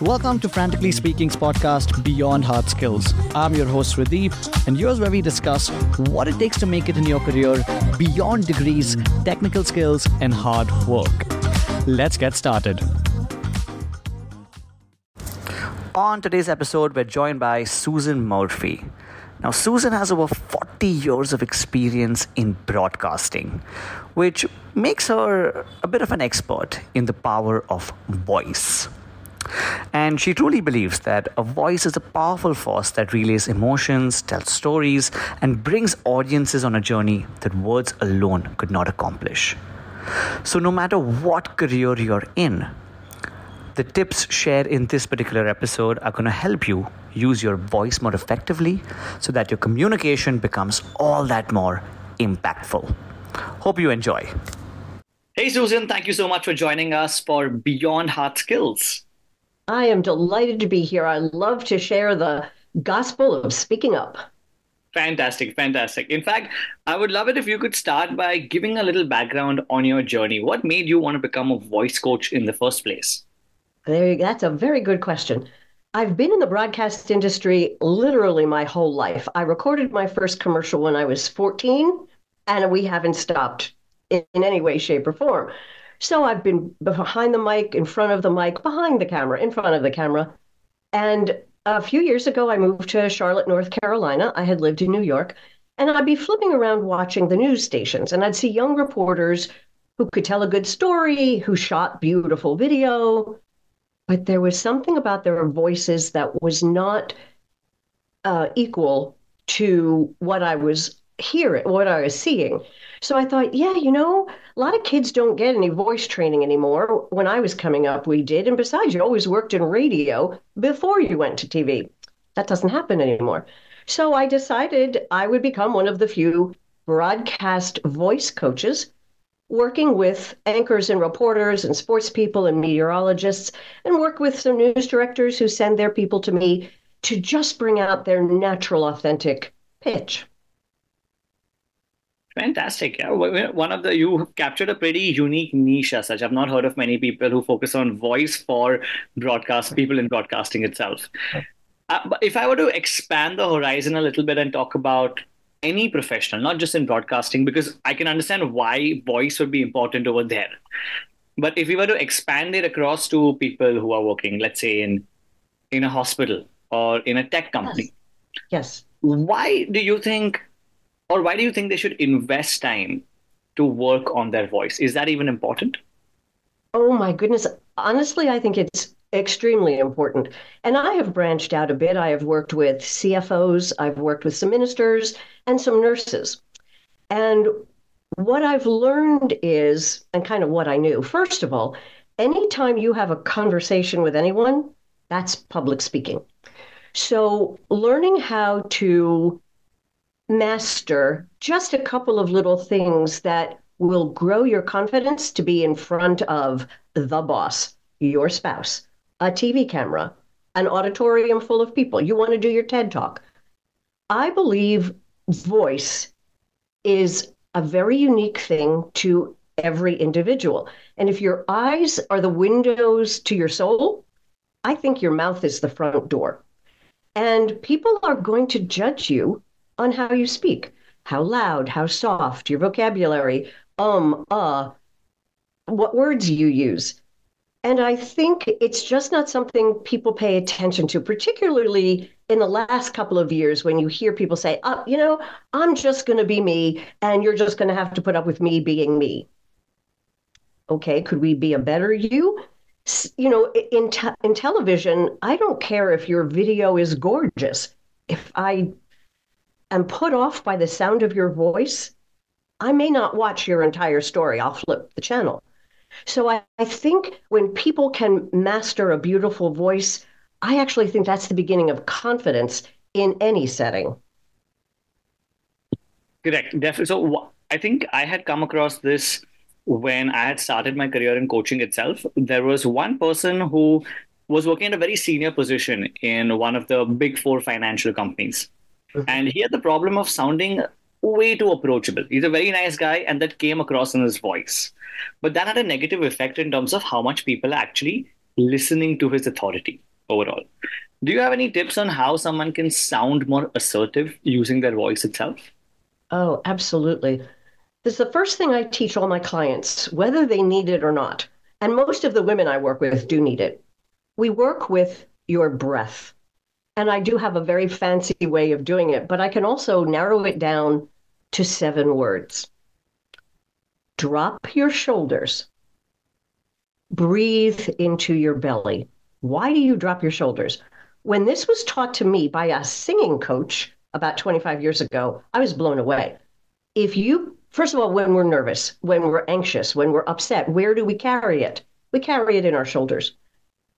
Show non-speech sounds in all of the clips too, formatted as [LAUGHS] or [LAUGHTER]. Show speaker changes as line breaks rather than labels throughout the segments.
Welcome to Frantically Speaking's podcast, Beyond Hard Skills. I'm your host, Hrideep, and here's where we discuss what it takes to make it in your career beyond degrees, technical skills, and hard work. Let's get started. On today's episode, we're joined by Susan Murphy. Now, Susan has over 40 years of experience in broadcasting, which makes her a bit of an expert in the power of voice. And she truly believes that a voice is a powerful force that relays emotions, tells stories, and brings audiences on a journey that words alone could not accomplish. So, no matter what career you're in, the tips shared in this particular episode are going to help you use your voice more effectively so that your communication becomes all that more impactful. Hope you enjoy. Hey, Susan, thank you so much for joining us for Beyond Hard Skills.
I am delighted to be here. I love to share the gospel of speaking up.
Fantastic, fantastic. In fact, I would love it if you could start by giving a little background on your journey. What made you want to become a voice coach in the first place?
There, you, that's a very good question. I've been in the broadcast industry literally my whole life. I recorded my first commercial when I was 14, and we haven't stopped in, in any way, shape, or form. So I've been behind the mic, in front of the mic, behind the camera, in front of the camera. And a few years ago, I moved to Charlotte, North Carolina. I had lived in New York. And I'd be flipping around watching the news stations, and I'd see young reporters who could tell a good story, who shot beautiful video. But there was something about their voices that was not uh, equal to what I was hearing, what I was seeing. So I thought, yeah, you know, a lot of kids don't get any voice training anymore. When I was coming up, we did. And besides, you always worked in radio before you went to TV. That doesn't happen anymore. So I decided I would become one of the few broadcast voice coaches working with anchors and reporters and sports people and meteorologists and work with some news directors who send their people to me to just bring out their natural, authentic pitch.
Fantastic. Yeah. One of the, you captured a pretty unique niche as such. I've not heard of many people who focus on voice for broadcast, people in broadcasting itself. Uh, but if I were to expand the horizon a little bit and talk about any professional, not just in broadcasting, because I can understand why voice would be important over there. But if we were to expand it across to people who are working, let's say in in a hospital or in a tech company,
yes. yes.
Why do you think or why do you think they should invest time to work on their voice? Is that even important?
Oh my goodness. Honestly, I think it's extremely important. And I have branched out a bit. I have worked with CFOs, I've worked with some ministers and some nurses. And what I've learned is, and kind of what I knew, first of all, anytime you have a conversation with anyone, that's public speaking. So learning how to master just a couple of little things that will grow your confidence to be in front of the boss, your spouse, a TV camera, an auditorium full of people. You want to do your TED talk. I believe voice is a very unique thing to every individual. And if your eyes are the windows to your soul, I think your mouth is the front door. And people are going to judge you on how you speak how loud, how soft, your vocabulary, um, uh, what words you use. And I think it's just not something people pay attention to, particularly in the last couple of years when you hear people say, oh, you know, I'm just going to be me and you're just going to have to put up with me being me. Okay, could we be a better you? You know, in, te- in television, I don't care if your video is gorgeous. If I am put off by the sound of your voice, I may not watch your entire story. I'll flip the channel. So I, I think when people can master a beautiful voice, I actually think that's the beginning of confidence in any setting.
Correct. Definitely. So I think I had come across this when I had started my career in coaching itself. There was one person who was working in a very senior position in one of the big four financial companies. Mm-hmm. And he had the problem of sounding
way too approachable. He's a very nice guy, and that came across in his voice. But that had a negative effect in terms of how much people are actually listening to his authority overall. Do you have any tips on how someone can sound more assertive using their voice itself?
Oh, absolutely. This is the first thing I teach all my clients, whether they need it or not. And most of the women I work with do need it. We work with your breath. And I do have a very fancy way of doing it, but I can also narrow it down to seven words. Drop your shoulders. Breathe into your belly. Why do you drop your shoulders? When this was taught to me by a singing coach about 25 years ago, I was blown away. If you, first of all, when we're nervous, when we're anxious, when we're upset, where do we carry it? We carry it in our shoulders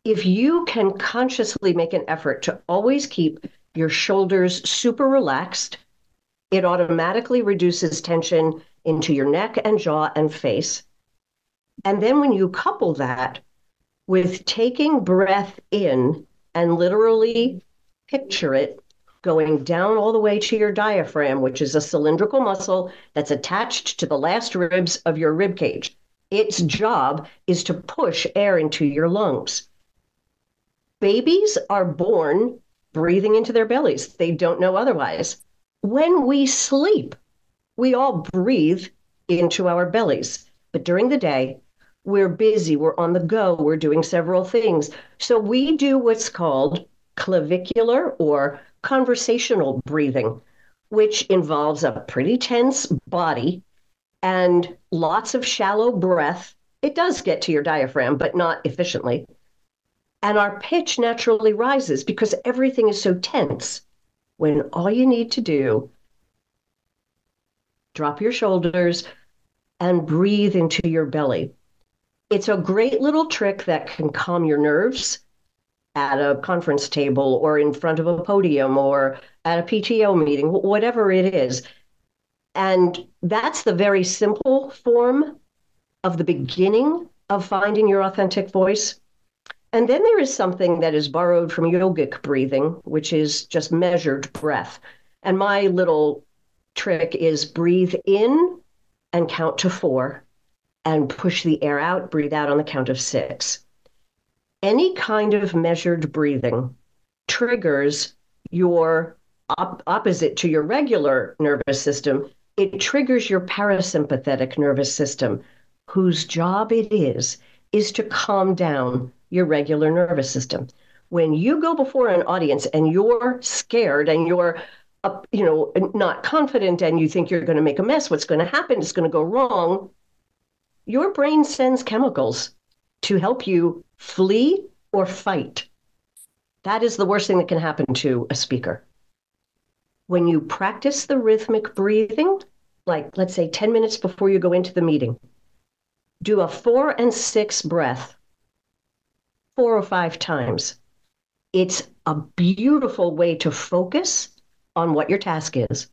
if you can consciously make an effort to always keep your shoulders super relaxed, it automatically reduces tension into your neck and jaw and face. And then when you couple that with taking breath in and literally picture it going down all the way to your diaphragm, which is a cylindrical muscle that's attached to the last ribs of your rib cage. Its job is to push air into your lungs babies are born breathing into their bellies. They don't know otherwise. When we sleep, we all breathe into our bellies. But during the day, we're busy, we're on the go, we're doing several things. So we do what's called clavicular or conversational breathing, which involves a pretty tense body and lots of shallow breath. It does get to your diaphragm, but not efficiently and our pitch naturally rises because everything is so tense. When all you need to do, drop your shoulders and breathe into your belly. It's a great little trick that can calm your nerves at a conference table or in front of a podium or at a PTO meeting, whatever it is. And that's the very simple form of the beginning of finding your authentic voice. And then there is something that is borrowed from yogic breathing, which is just measured breath. And my little trick is breathe in and count to four and push the air out, breathe out on the count of six. Any kind of measured breathing triggers your op- opposite to your regular nervous system. It triggers your parasympathetic nervous system, whose job it is is to calm down your regular nervous system. When you go before an audience and you're scared and you're you know not confident and you think you're going to make a mess, what's going to happen is going to go wrong. Your brain sends chemicals to help you flee or fight. That is the worst thing that can happen to a speaker. When you practice the rhythmic breathing, like let's say 10 minutes before you go into the meeting, do a four and six breath four or five times. It's a beautiful way to focus on what your task is.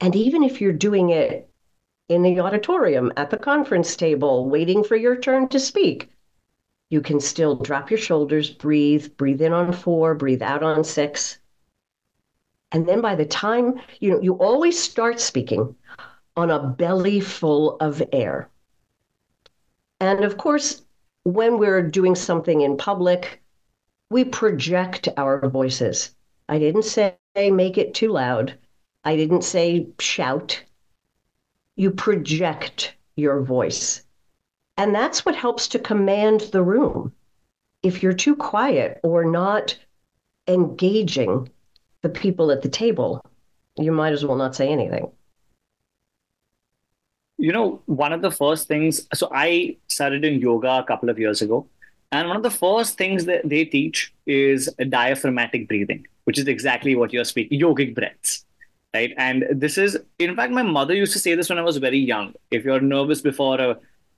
And even if you're doing it in the auditorium, at the conference table, waiting for your turn to speak, you can still drop your shoulders, breathe, breathe in on four, breathe out on six. And then by the time, you know, you always start speaking on a belly full of air. And of course, when we're doing something in public, we project our voices. I didn't say make it too loud. I didn't say shout. You project your voice. And that's what helps to command the room. If you're too quiet or not engaging the people at the table, you might as well not say anything
you know, one of the first things, so I started doing yoga a couple of years ago. And one of the first things that they teach is diaphragmatic breathing, which is exactly what you're speaking, yogic breaths. Right. And this is, in fact, my mother used to say this when I was very young. If you're nervous before a,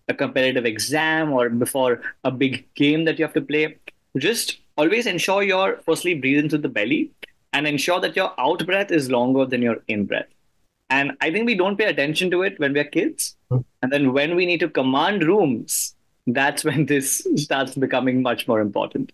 a competitive exam or before a big game that you have to play, just always ensure you're firstly breathing through the belly and ensure that your out breath is longer than your in breath. And I think we don't pay attention to it when we're kids. Hmm. And then when we need to command rooms, that's when [LAUGHS] this starts becoming much more important.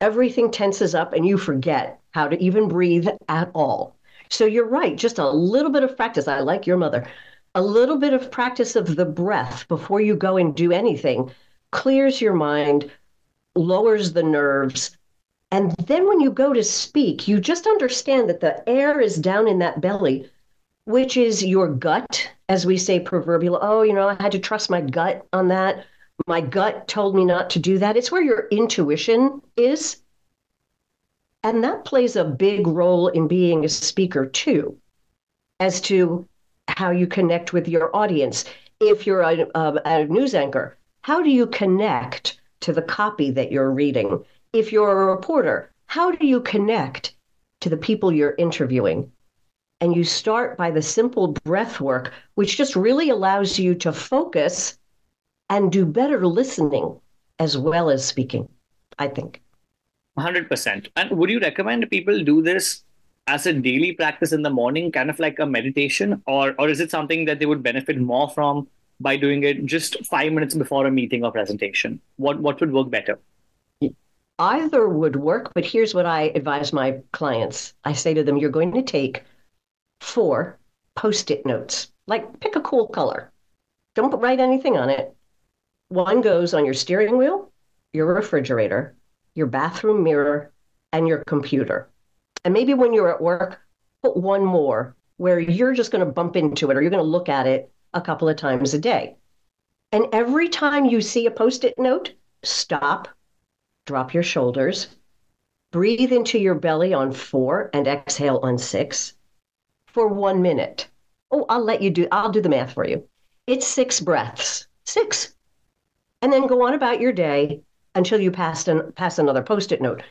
Everything tenses up and you forget how to even breathe at all. So you're right, just a little bit of practice. I like your mother. A little bit of practice of the breath before you go and do anything clears your mind, lowers the nerves. And then when you go to speak, you just understand that the air is down in that belly, which is your gut, as we say proverbial. Oh, you know, I had to trust my gut on that. My gut told me not to do that. It's where your intuition is. And that plays a big role in being a speaker, too, as to how you connect with your audience. If you're a, a, a news anchor, how do you connect to the copy that you're reading? If you're a reporter, how do you connect to the people you're interviewing? And you start by the simple breath work, which just really allows you to focus and do better listening as well as speaking, I think.
100%. And would you recommend people do this as a daily practice in the morning, kind of like a meditation, or, or is it something that they would benefit more from by doing it just five minutes before a meeting or presentation? What, what would work better?
Either would work, but here's what I advise my clients I say to them, you're going to take four post it notes, like pick a cool color. Don't write anything on it. One goes on your steering wheel, your refrigerator, your bathroom mirror, and your computer. And maybe when you're at work, put one more where you're just going to bump into it or you're going to look at it a couple of times a day. And every time you see a post it note, stop, drop your shoulders, breathe into your belly on four and exhale on six for one minute. Oh, I'll let you do, I'll do the math for you. It's six breaths, six. And then go on about your day until you pass, an, pass another post it note.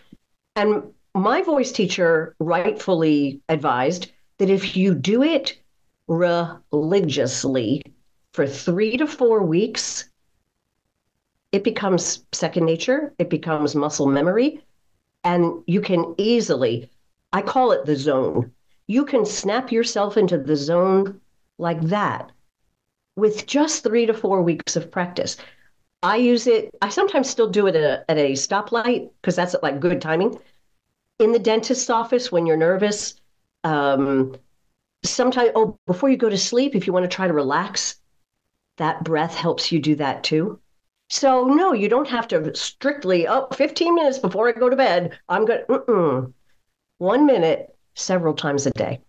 And my voice teacher rightfully advised that if you do it religiously for three to four weeks, it becomes second nature, it becomes muscle memory, and you can easily, I call it the zone. You can snap yourself into the zone like that with just three to four weeks of practice. I use it. I sometimes still do it at a, at a stoplight because that's like good timing. In the dentist's office when you're nervous, um, sometimes oh before you go to sleep, if you want to try to relax, that breath helps you do that too. So no, you don't have to strictly oh 15 minutes before I go to bed. I'm good. Mm-mm. One minute, several times a day.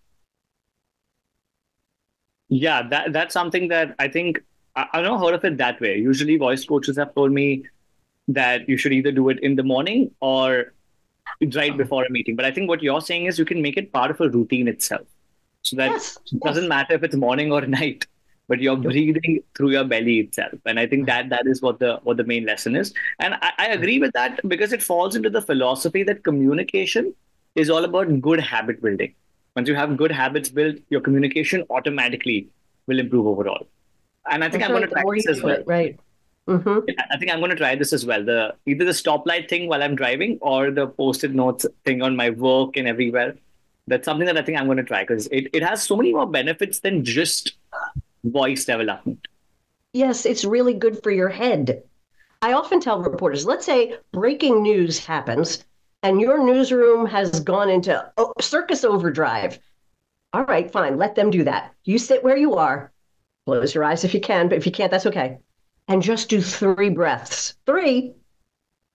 Yeah, that that's something that I think I, I've never heard of it that way. Usually, voice coaches have told me that you should either do it in the morning or right uh-huh. before a meeting. But I think what you're saying is you can make it part of a routine itself. So that yes, it doesn't matter if it's morning or [LAUGHS] night, but you're breathing through your belly itself. And I think that that is what the what the main lesson is. And I, I agree with that because it falls into the philosophy that communication is all about good habit building. Once you have good habits built, your communication automatically will improve overall and I think That's I'm right. going to try this as well.
It, right. Mm-hmm.
I think I'm going to try this as well. The either the stoplight thing while I'm driving or the post-it notes thing on my work and everywhere. That's something that I think I'm going to try because it, it has so many more benefits than just voice development.
Yes, it's really good for your head. I often tell reporters, let's say breaking news happens and your newsroom has gone into oh, circus overdrive. All right, fine, let them do that. You sit where you are, Close your eyes if you can, but if you can't, that's okay. And just do three breaths. Three.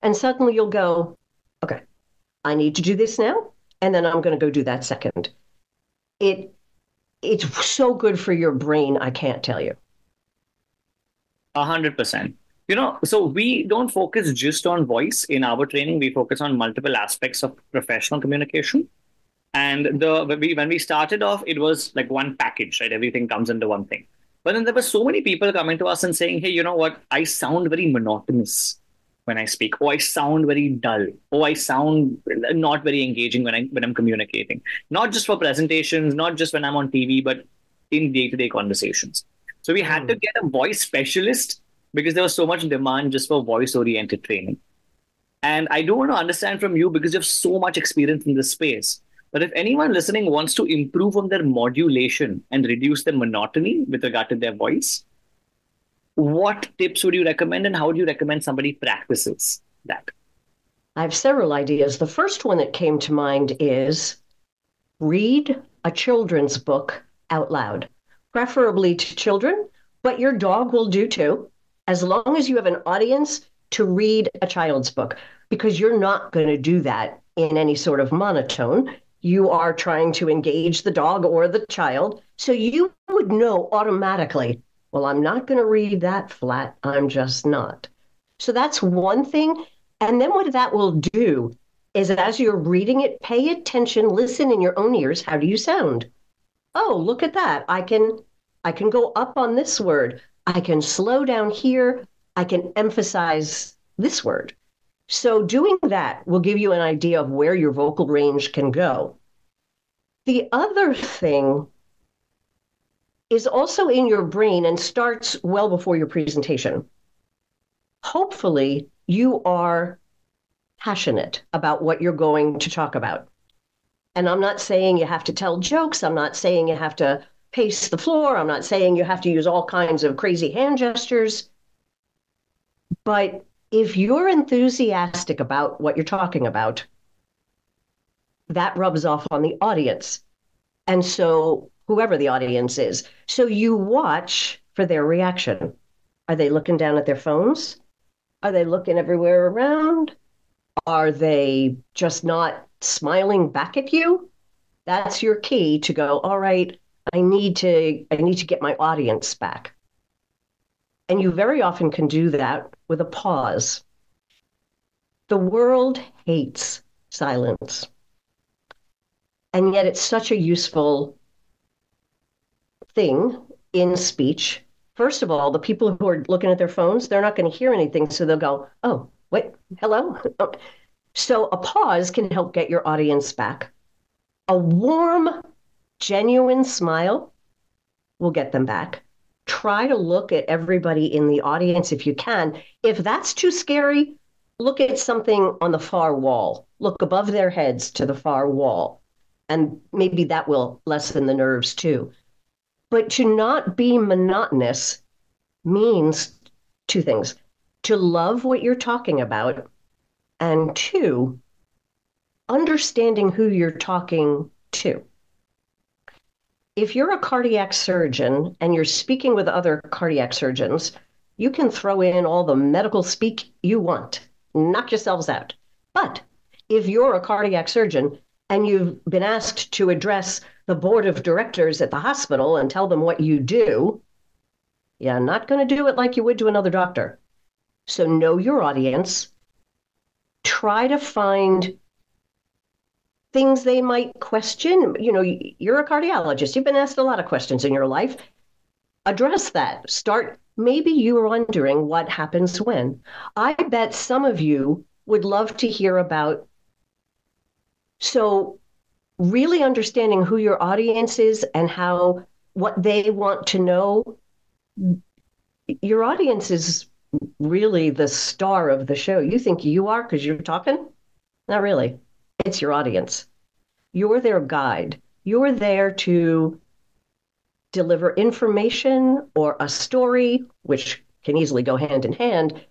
And suddenly you'll go, okay, I need to do this now. And then I'm going to go do that second. It it's so good for your brain, I can't tell you.
A hundred percent. You know, so we don't focus just on voice in our training. We focus on multiple aspects of professional communication. And the when we, when we started off, it was like one package, right? Everything comes into one thing. But then there were so many people coming to us and saying, hey, you know what? I sound very monotonous when I speak. Oh, I sound very dull. Oh, I sound not very engaging when I when I'm communicating. Not just for presentations, not just when I'm on TV, but in day-to-day conversations. So we had mm. to get a voice specialist because there was so much demand just for voice-oriented training. And I do want to understand from you because you have so much experience in this space. But if anyone listening wants to improve on their modulation and reduce their monotony with regard to their voice, what tips would you recommend and how would you recommend somebody practices that?
I have several ideas. The first one that came to mind is read a children's book out loud, preferably to children, but your dog will do too, as long as you have an audience to read a child's book, because you're not going to do that in any sort of monotone. You are trying to engage the dog or the child. So you would know automatically, well, I'm not going to read that flat. I'm just not. So that's one thing. And then what that will do is as you're reading it, pay attention, listen in your own ears. How do you sound? Oh, look at that. I can I can go up on this word. I can slow down here. I can emphasize this word. So doing that will give you an idea of where your vocal range can go. The other thing is also in your brain and starts well before your presentation. Hopefully, you are passionate about what you're going to talk about. And I'm not saying you have to tell jokes. I'm not saying you have to pace the floor. I'm not saying you have to use all kinds of crazy hand gestures. But if you're enthusiastic about what you're talking about, that rubs off on the audience. And so, whoever the audience is, so you watch for their reaction. Are they looking down at their phones? Are they looking everywhere around? Are they just not smiling back at you? That's your key to go, all right, I need to I need to get my audience back. And you very often can do that with a pause. The world hates silence. And yet it's such a useful thing in speech. First of all, the people who are looking at their phones, they're not going to hear anything. So they'll go, oh, wait, hello? [LAUGHS] So a pause can help get your audience back. A warm, genuine smile will get them back. Try to look at everybody in the audience if you can. If that's too scary, look at something on the far wall. Look above their heads to the far wall. And maybe that will lessen the nerves too. But to not be monotonous means two things to love what you're talking about, and two, understanding who you're talking to. If you're a cardiac surgeon and you're speaking with other cardiac surgeons, you can throw in all the medical speak you want, knock yourselves out. But if you're a cardiac surgeon and you've been asked to address the board of directors at the hospital and tell them what you do, you're not going to do it like you would to another doctor. So know your audience. Try to find things they might question. You know, you're a cardiologist, you've been asked a lot of questions in your life. Address that. Start. Maybe you are wondering what happens when. I bet some of you would love to hear about. So, really understanding who your audience is and how what they want to know. Your audience is really the star of the show. You think you are because you're talking? Not really. It's your audience. You're their guide. You're there to deliver information or a story, which can easily go hand in hand,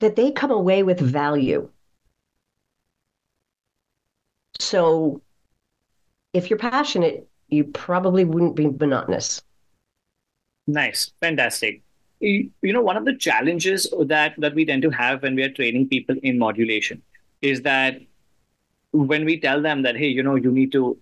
that they come away with value. So if you're passionate, you probably wouldn't be monotonous.
Nice. Fantastic you know one of the challenges that that we tend to have when we are training people in modulation is that when we tell them that hey you know you need to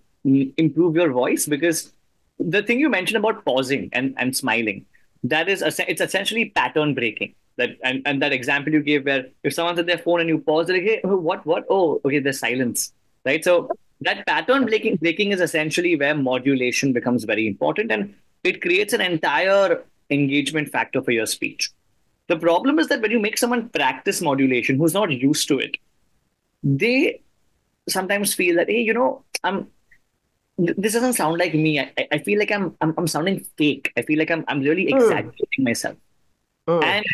improve your voice because the thing you mentioned about pausing and and smiling that is it's essentially pattern breaking. That and, and that example you gave where if someone's at their phone and you pause they're like hey oh, what what? Oh okay there's silence right? So that pattern breaking breaking is essentially where modulation becomes very important and it creates an entire engagement factor for your speech. The problem is that when you make someone practice modulation who's not used to it, they sometimes feel that, hey, you know, I'm this doesn't sound like me. I, I feel like I'm, I'm I'm sounding fake. I feel like I'm I'm really hmm. exaggerating mm. myself. Mm. And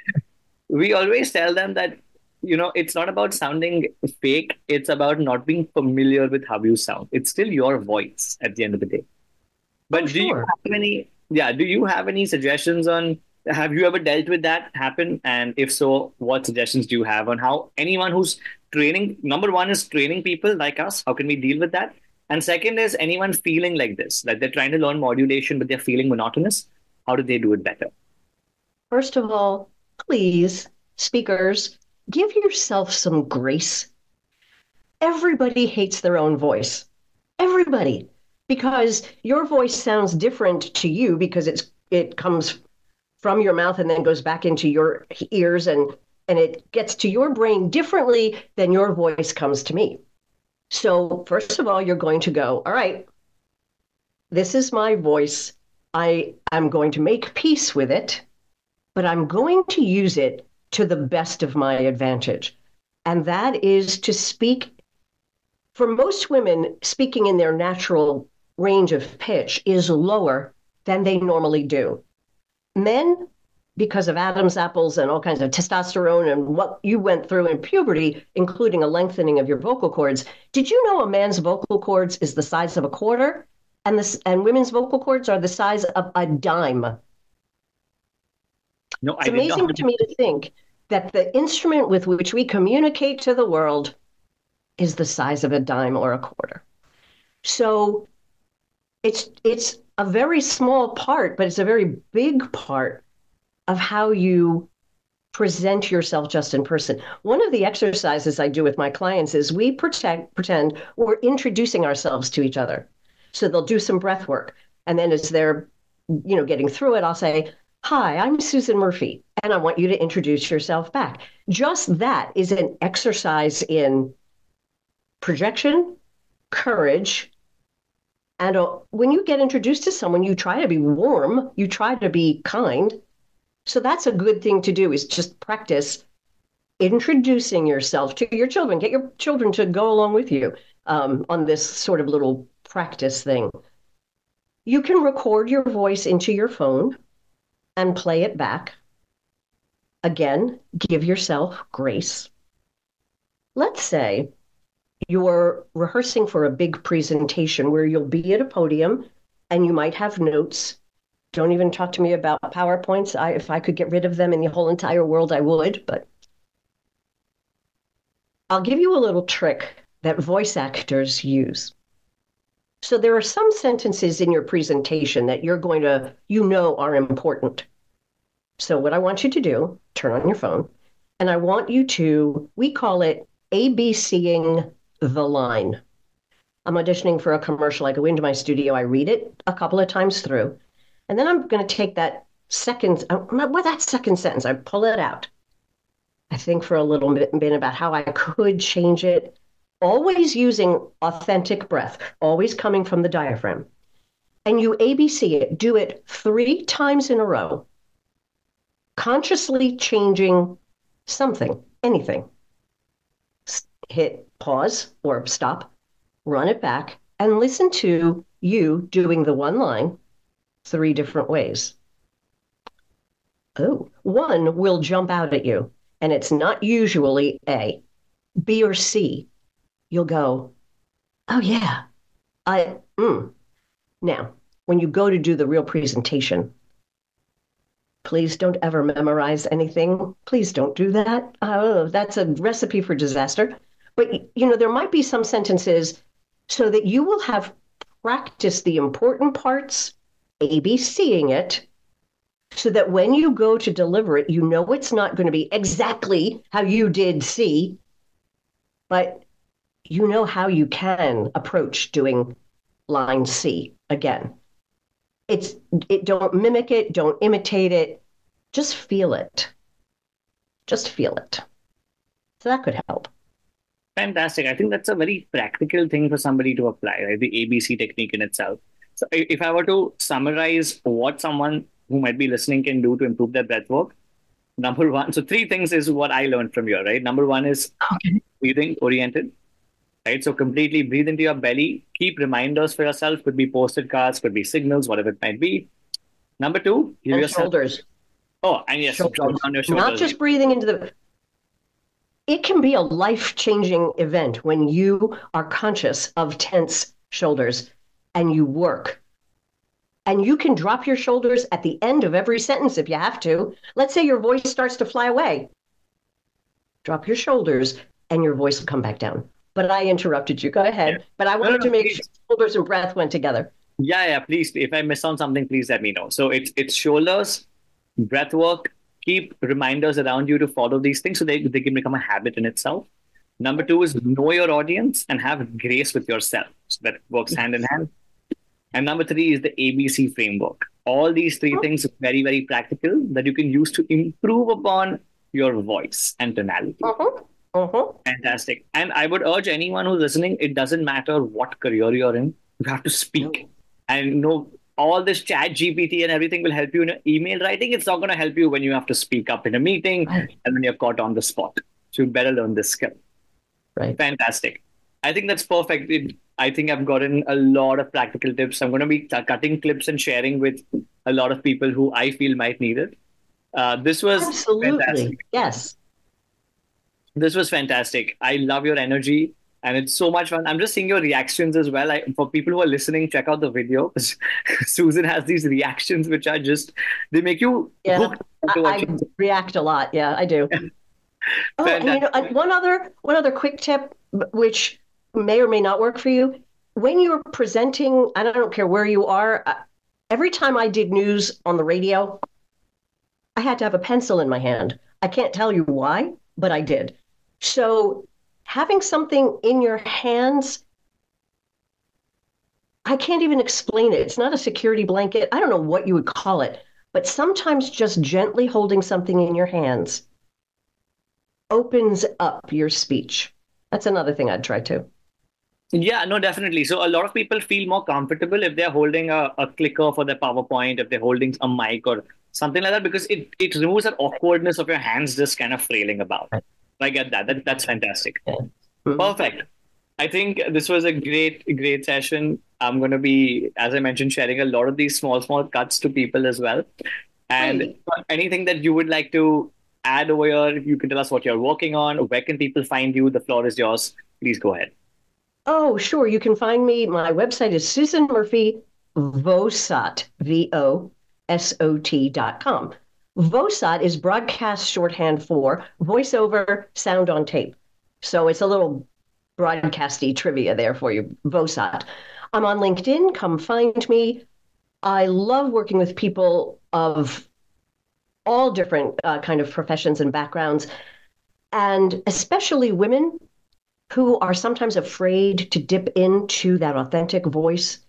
we always tell them that you know it's not about sounding fake. It's about not being familiar with how you sound. It's still your voice at the end of the day. But oh, do sure. you have any yeah do you have any suggestions on have you ever dealt with that happen and if so what suggestions do you have on how anyone who's training number one is training people like us how can we deal with that And second is anyone feeling like this, like they're trying to learn modulation, but they're feeling monotonous. How do they do it better?
First of all, please, speakers, give yourself some grace. Everybody hates their own voice. Everybody. Because your voice sounds different to you because it's it comes from your mouth and then goes back into your ears and and it gets to your brain differently than your voice comes to me. So, first of all, you're going to go, all right, this is my voice. I am going to make peace with it, but I'm going to use it to the best of my advantage. And that is to speak. For most women, speaking in their natural range of pitch is lower than they normally do. Men because of Adam's apples and all kinds of testosterone and what you went through in puberty, including a lengthening of your vocal cords. Did you know a man's vocal cords is the size of a quarter, and this and women's vocal cords are the size of a dime?
No, I.
it's amazing to me to think that the instrument with which we communicate to the world is the size of a dime or a quarter. So it's it's a very small part, but it's a very big part of how you present yourself just in person. One of the exercises I do with my clients is we protect, pretend we're introducing ourselves to each other. So they'll do some breath work. And then as they're, you know, getting through it, I'll say, Hi, I'm Susan Murphy, and I want you to introduce yourself back. Just that is an exercise in projection, courage, and when you get introduced to someone, you try to be warm, you try to be kind, so that's a good thing to do is just practice introducing yourself to your children. Get your children to go along with you um, on this sort of little practice thing. You can record your voice into your phone and play it back. Again, give yourself grace. Let's say you're rehearsing for a big presentation where you'll be at a podium and you might have notes don't even talk to me about PowerPoints. I, if I could get rid of them in the whole entire world, I would. But I'll give you a little trick that voice actors use. So there are some sentences in your presentation that you're going to, you know, are important. So what I want you to do, turn on your phone, and I want you to, we call it ABCing the line. I'm auditioning for a commercial. I go into my studio, I read it a couple of times through, and then I'm going to take that second, uh, what that second sentence, I pull it out. I think for a little bit, bit about how I could change it, always using authentic breath, always coming from the diaphragm. And you ABC it, do it three times in a row, consciously changing something, anything. Hit pause or stop, run it back, and listen to you doing the one line three different ways. Oh, one will jump out at you, and it's not usually A, B, or C. You'll go, oh, yeah, I, mm. Now, when you go to do the real presentation, please don't ever memorize anything. Please don't do that. Oh, that's a recipe for disaster. But, you know, there might be some sentences so that you will have practiced the important parts ABCing it so that when you go to deliver it, you know it's not going to be exactly how you did C, but you know how you can approach doing line C again. It's it don't mimic it, don't imitate it, just feel it. Just feel it. So that could help.
Fantastic. I think that's a very practical thing for somebody to apply, right? The ABC technique in itself. So if I were to summarize what someone who might be listening can do to improve their breath work, [LAUGHS] number one, so three things is what I learned from you, right? Number one is okay. breathing oriented, right? So completely breathe into your belly. Keep reminders for yourself. Could be posted cards, could be signals, whatever it might be. Number two,
give and yourself. Shoulders.
Oh, and yes,
shoulders. shoulders. Not just breathing into the. It can be a life changing event when you are conscious of tense shoulders and you work. And you can drop your shoulders at the end of every sentence if you have to. Let's say your voice starts to fly away. Drop your shoulders and your voice will come back down. but I interrupted you. Go ahead. Yeah. But I wanted no, no, to make please. sure shoulders and breath went together.
Yeah, yeah. Please, if I miss on something, please let me know. So it's it's shoulders, breath work. Keep reminders around you to follow these things so they, they can become a habit in itself. Number two is know your audience and have grace with yourself. So that works hand in hand. And number three is the ABC framework. All these three oh. things are very, very practical that you can use to improve upon your voice and tonality.
Uh-huh. Uh-huh.
Fantastic. And I would urge anyone who's listening, it doesn't matter what career you're in, you have to speak. And know all this chat GPT and everything will help you in email writing. It's not going to help you when you have to speak up in a meeting and when you're caught on the spot. So you better learn this skill.
Right.
Fantastic. I think that's perfect. It, I think I've gotten a lot of practical tips. I'm going to be t- cutting clips and sharing with a lot of people who I feel might need it. Uh, this was
absolutely fantastic. yes.
This was fantastic. I love your energy and it's so much fun. I'm just seeing your reactions as well. I, for people who are listening, check out the video [LAUGHS] Susan has these reactions which are just they make you.
Yeah, I, I react a lot. Yeah, I do. [LAUGHS] oh, and you know, one other one other quick tip, which may or may not work for you. When you're presenting, I don't care where you are. Uh, every time I did news on the radio, I had to have a pencil in my hand. I can't tell you why, but I did. So having something in your hands, I can't even explain it. It's not a security blanket. I don't know what you would call it, but sometimes just gently holding something in your hands opens up your speech. That's another thing I'd try too.
Yeah, no, definitely. So a lot of people feel more comfortable if they're holding a, a clicker for their PowerPoint, if they're holding a mic or something like that, because it, it removes that awkwardness of your hands just kind of flailing about. I get that. that that's fantastic. Perfect. I think this was a great, great session. I'm going to be, as I mentioned, sharing a lot of these small, small cuts to people as well. And uh, anything that you would like to add over here, you can tell us what you're working on. Where can people find you? The floor is yours. Please go ahead.
Oh, sure. You can find me. My website is Susan Murphy Vosot, V O S O T dot com. VOSOT is broadcast shorthand for voiceover sound on tape. So it's a little broadcasty trivia there for you, VOSOT. I'm on LinkedIn. Come find me. I love working with people of all different uh, kind of professions and backgrounds, and especially women who are sometimes afraid to dip into that authentic voice.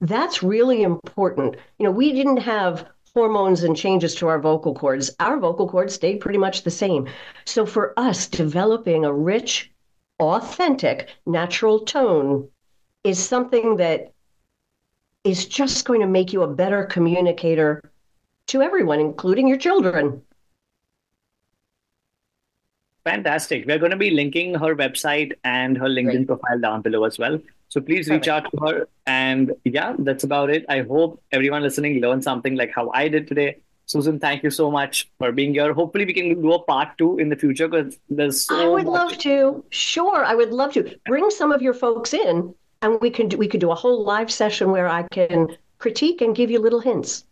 That's really important. You know, we didn't have hormones and changes to our vocal cords, our vocal cords stayed pretty much the same. So for us, developing a rich, authentic, natural tone is something that is just going to make you a better communicator to everyone, including your children.
Fantastic. We're going to be linking her website and her LinkedIn Great. profile down below as well. So please reach out to her. And yeah, that's about it. I hope everyone listening learned something like how I did today. Susan, thank you so much for being here. Hopefully, we can do a part two in the future because there's so.
I would
much.
love to. Sure, I would love to bring some of your folks in, and we can do, we could do a whole live session where I can critique and give you little hints.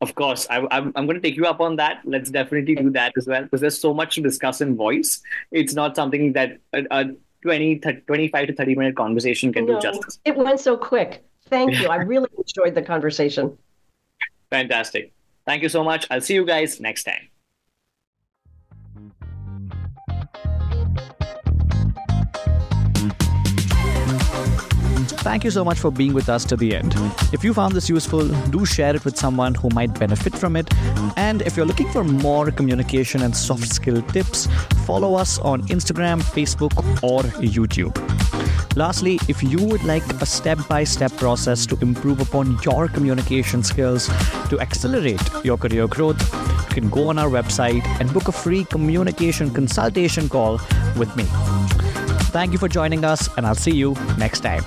Of course, I, am I'm, I'm going to take you up on that. Let's definitely do that as well because there's so much to discuss in voice. It's not something that a, a 20, 30, 25 to 30 minute conversation can no, do justice.
It went so quick. Thank you. I [LAUGHS] really enjoyed the conversation.
Fantastic. Thank you so much. I'll see you guys next time.
Thank you so much for being with us to the end. If you found this useful, do share it with someone who might benefit from it. And if you're looking for more communication and soft skill tips, follow us on Instagram, Facebook, or YouTube. Lastly, if you would like a step by step process to improve upon your communication skills to accelerate your career growth, you can go on our website and book a free communication consultation call with me. Thank you for joining us, and I'll see you next time.